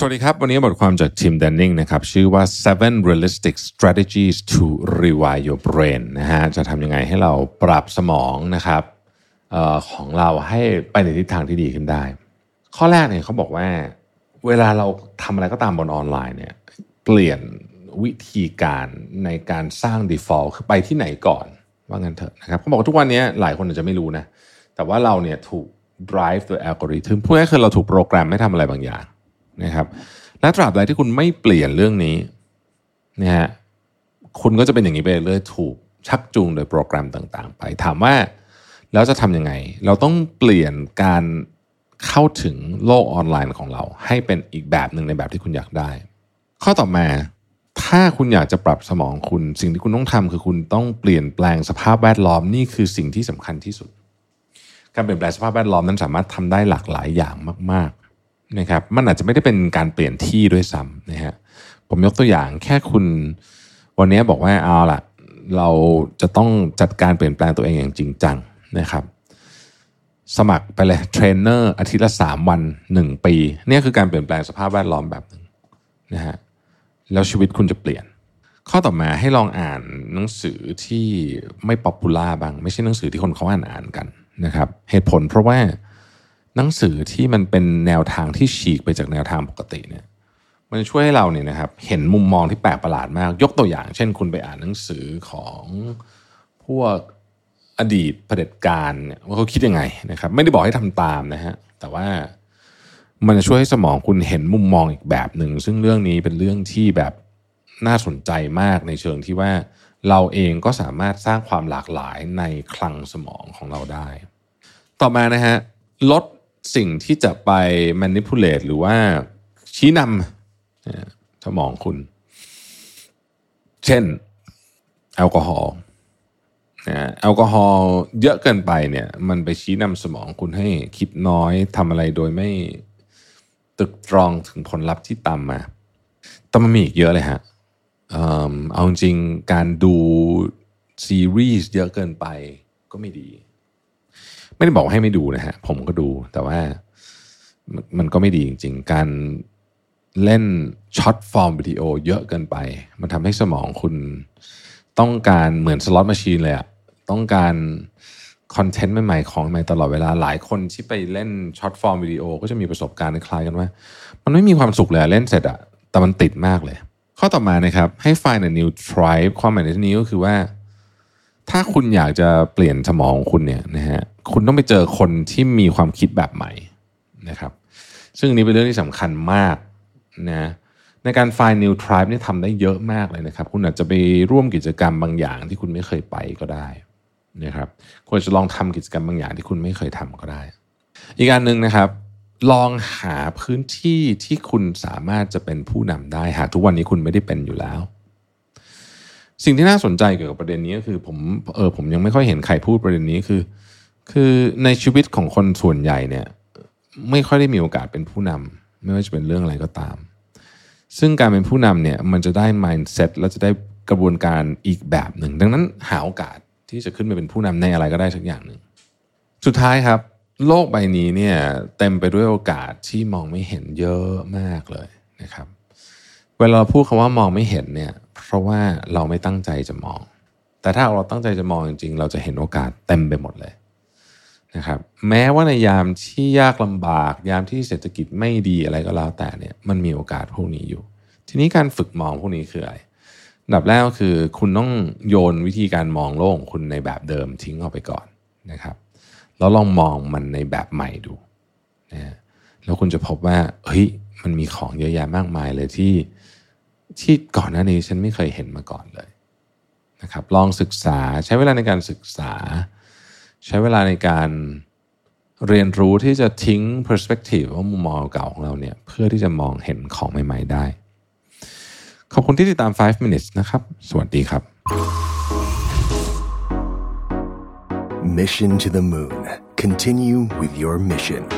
สวัสดีครับ วันนี้บทความจากทีม Denning นะครับ ชื่อว่า seven realistic strategies to rewire your brain นะฮะจะทำยังไงให้เราปรับสมองนะครับออของเราให้ไปในทิศทางที่ดีขึ้นได้ ข้อแรกเนี่ยเขาบอกว่า เวลาเราทำอะไรก็ตามบนออนไลน์เนี่ยเปลี่ยนวิธีการในการสร้าง default คือไปที่ไหนก่อน ว่างั้นเถอะนะครับเขาบอกว่าทุกวันนี้หลายคนอาจจะไม่รู้นะ แต่ว่าเราเนี่ยถูก drive โดยอัลกอริทึมพูดง่ายๆคือเราถูกโปรแกรมให้ทำอะไรบางอย่าง นะครับ และตราบใดที่คุณไม่เปลี่ยนเรื่องนี้นะฮะคุณก็จะเป็นอย่างนี้ไปเรื่อยถูกชักจูงโดยโปรแกรมต่างๆ ไป ถามว่าแล้วจะทำยังไง เราต้องเปลี่ยนการเข้าถึงโลกออนไลน์ของเรา ให้เป็นอีกแบบหนึ่งในแบบที่คุณอยากได้ ข้อต่อมาถ้าคุณอยากจะปรับสมองคุณ สิ่งที่คุณต้องทำคือคุณต้องเปลี่ยนแปลงสภาพแวดล้อมนี่คือสิ่งที่สำคัญที่สุด การเปลี่ยนแปลงสภาพแวดล้อมนั้นสามารถทำได้หลากหลายอย่างมากๆ นะครับมันอาจจะไม่ได้เป็นการเปลี่ยนที่ด้วยซ้ำนะฮะผมยกตัวอย่างแค่คุณ วันนี้บอกว่าเอาล่ะ เราจะต้องจัดการเปลี่ยนแปลงตัวเองอย่างจริงจังนะครับ สมัครไปเลยเทรนเนอร์อาทิตย์ละสามวันหนึ่งปีเนี่ยคือการเปลี่ยนแปลงสภาพแวดล้อมแบบหนึ่งนะฮะแล้วชีวิตคุณจะเปลี่ยน ข้อต่อมาให้ลองอ่านหนังสือที่ไม่ popular บ้าง ไม่ใช่หนังสือที่คนเขาอ่านอ่านกันนะครับ เหตุผลเพราะว่า หนังสือที่มันเป็นแนวทางที่ฉีกไปจากแนวทางปกติเนี่ยมันช่วยให้เราเนี่ยนะครับเห็นมุมมองที่แปลกประหลาดมาก ยกตัวอย่าง เช่นคุณไปอ่านหนังสือของพวกอดีตเผด็จการเนี่ยว่าเขาคิดยังไงนะครับ ไม่ได้บอกให้ทำตามนะฮะแต่ว่ามันจะช่วยให้สมองคุณเห็นมุมมองอีกแบบหนึ่ง ซึ่งเรื่องนี้เป็นเรื่องที่แบบน่าสนใจมากในเชิงที่ว่าเราเองก็สามารถสร้างความหลากหลายในคลังสมองของเราได้ ต่อมานะฮะลด สิ่งที่จะไป manipulate หรือว่าชี้นำสมองคุณ เช่น แอลกอฮอล์แอลกอฮอล์เยอะเกินไปเนี่ย มันไปชี้นำสมองคุณให้คิดน้อยทำอะไรโดยไม่ตึกตรองถึงผลลัพธ์ที่ตามมาแต่มันมีอีกเยอะเลยฮะเอาจริงการดูซีรีส์เยอะเกินไปก็ไม่ดี ไม่ได้บอกให้ไม่ดูนะฮะผมก็ดูแต่ว่ามันก็ไม่ดีจริง ๆ การเล่น short form video เยอะเกินไป มันทำให้สมองคุณต้องการเหมือน slot machine เลยอะต้องการคอนเทนต์ใหม่ๆของใหม่ตลอดเวลาหลายคนที่ไปเล่น short form video ก็จะมีประสบการณ์คล้ายกันว่า มันไม่มีความสุขเลยเล่นเสร็จอะแต่มันติดมากเลย ข้อต่อมานะครับให้ find a new tribe ความหมายในที่นี้ก็คือว่า ถ้าคุณอยากจะเปลี่ยนสมองคุณเนี่ยนะฮะคุณต้องไปเจอคนที่มีความคิดแบบใหม่นะครับ ซึ่งนี้เป็นเรื่องที่สำคัญมากนะในการ find new tribe นี่ทำได้เยอะมากเลยนะครับ คุณอาจจะไปร่วมกิจกรรมบางอย่างที่คุณไม่เคยไปก็ได้นะครับควรจะลองทำกิจกรรมบางอย่างที่คุณไม่เคยทำก็ได้ อีกการหนึ่งนะครับ ลองหาพื้นที่ที่คุณสามารถจะเป็นผู้นำได้หากทุกวันนี้คุณไม่ได้เป็นอยู่แล้ว สิ่งที่น่าสนใจเกี่ยวกับประเด็นนี้ก็คือผมเออผมยังไม่ค่อยเห็นใครพูดประเด็นนี้คือ คือในชีวิตของคนส่วนใหญ่เนี่ย ไม่ค่อยได้มีโอกาสเป็นผู้นำไม่ว่าจะเป็นเรื่องอะไรก็ตาม ซึ่งการเป็นผู้นำเนี่ยมันจะได้ mindset และจะได้กระบวนการอีกแบบหนึ่ง ดังนั้นหาโอกาสที่จะขึ้นไปเป็นผู้นำในอะไรก็ได้สักอย่างหนึ่งสุดท้ายครับ โลกใบนี้เนี่ยเต็มไปด้วยโอกาสที่มองไม่เห็นเยอะมากเลยนะครับ เวลาเราพูดคำว่ามองไม่เห็นเนี่ย เพราะว่าเราไม่ตั้งใจจะมอง แต่ถ้าเราตั้งใจจะมองจริงๆ เราจะเห็นโอกาสเต็มไปหมดเลยนะครับแม้ว่าในยามที่ยากลำบาก ยามที่เศรษฐกิจไม่ดีอะไรก็แล้วแต่เนี่ยมันมีโอกาสพวกนี้อยู่ ทีนี้การฝึกมองพวกนี้คืออะไรดับแรกก็คือคุณต้องโยนวิธีการมองโลกของคุณในแบบเดิมทิ้งออกไปก่อนนะครับแล้วลองมองมันในแบบใหม่ดูนะแล้วคุณจะพบว่าเฮ้ย มันมีของเยอะแยะมากมายเลยที่ที่ก่อนหน้านี้ฉันไม่เคยเห็นมาก่อนเลยนะครับ ลองศึกษาใช้เวลาในการศึกษา ใช้เวลาในการเรียนรู้ที่จะทิ้ง perspective ว่ามุมมองเก่าของเราเนี่ยเพื่อที่จะมองเห็นของใหม่ ๆ ได้ ขอบคุณที่ติดตาม 5 minutes นะครับ สวัสดีครับ Mission to the Moon. Continue with your mission.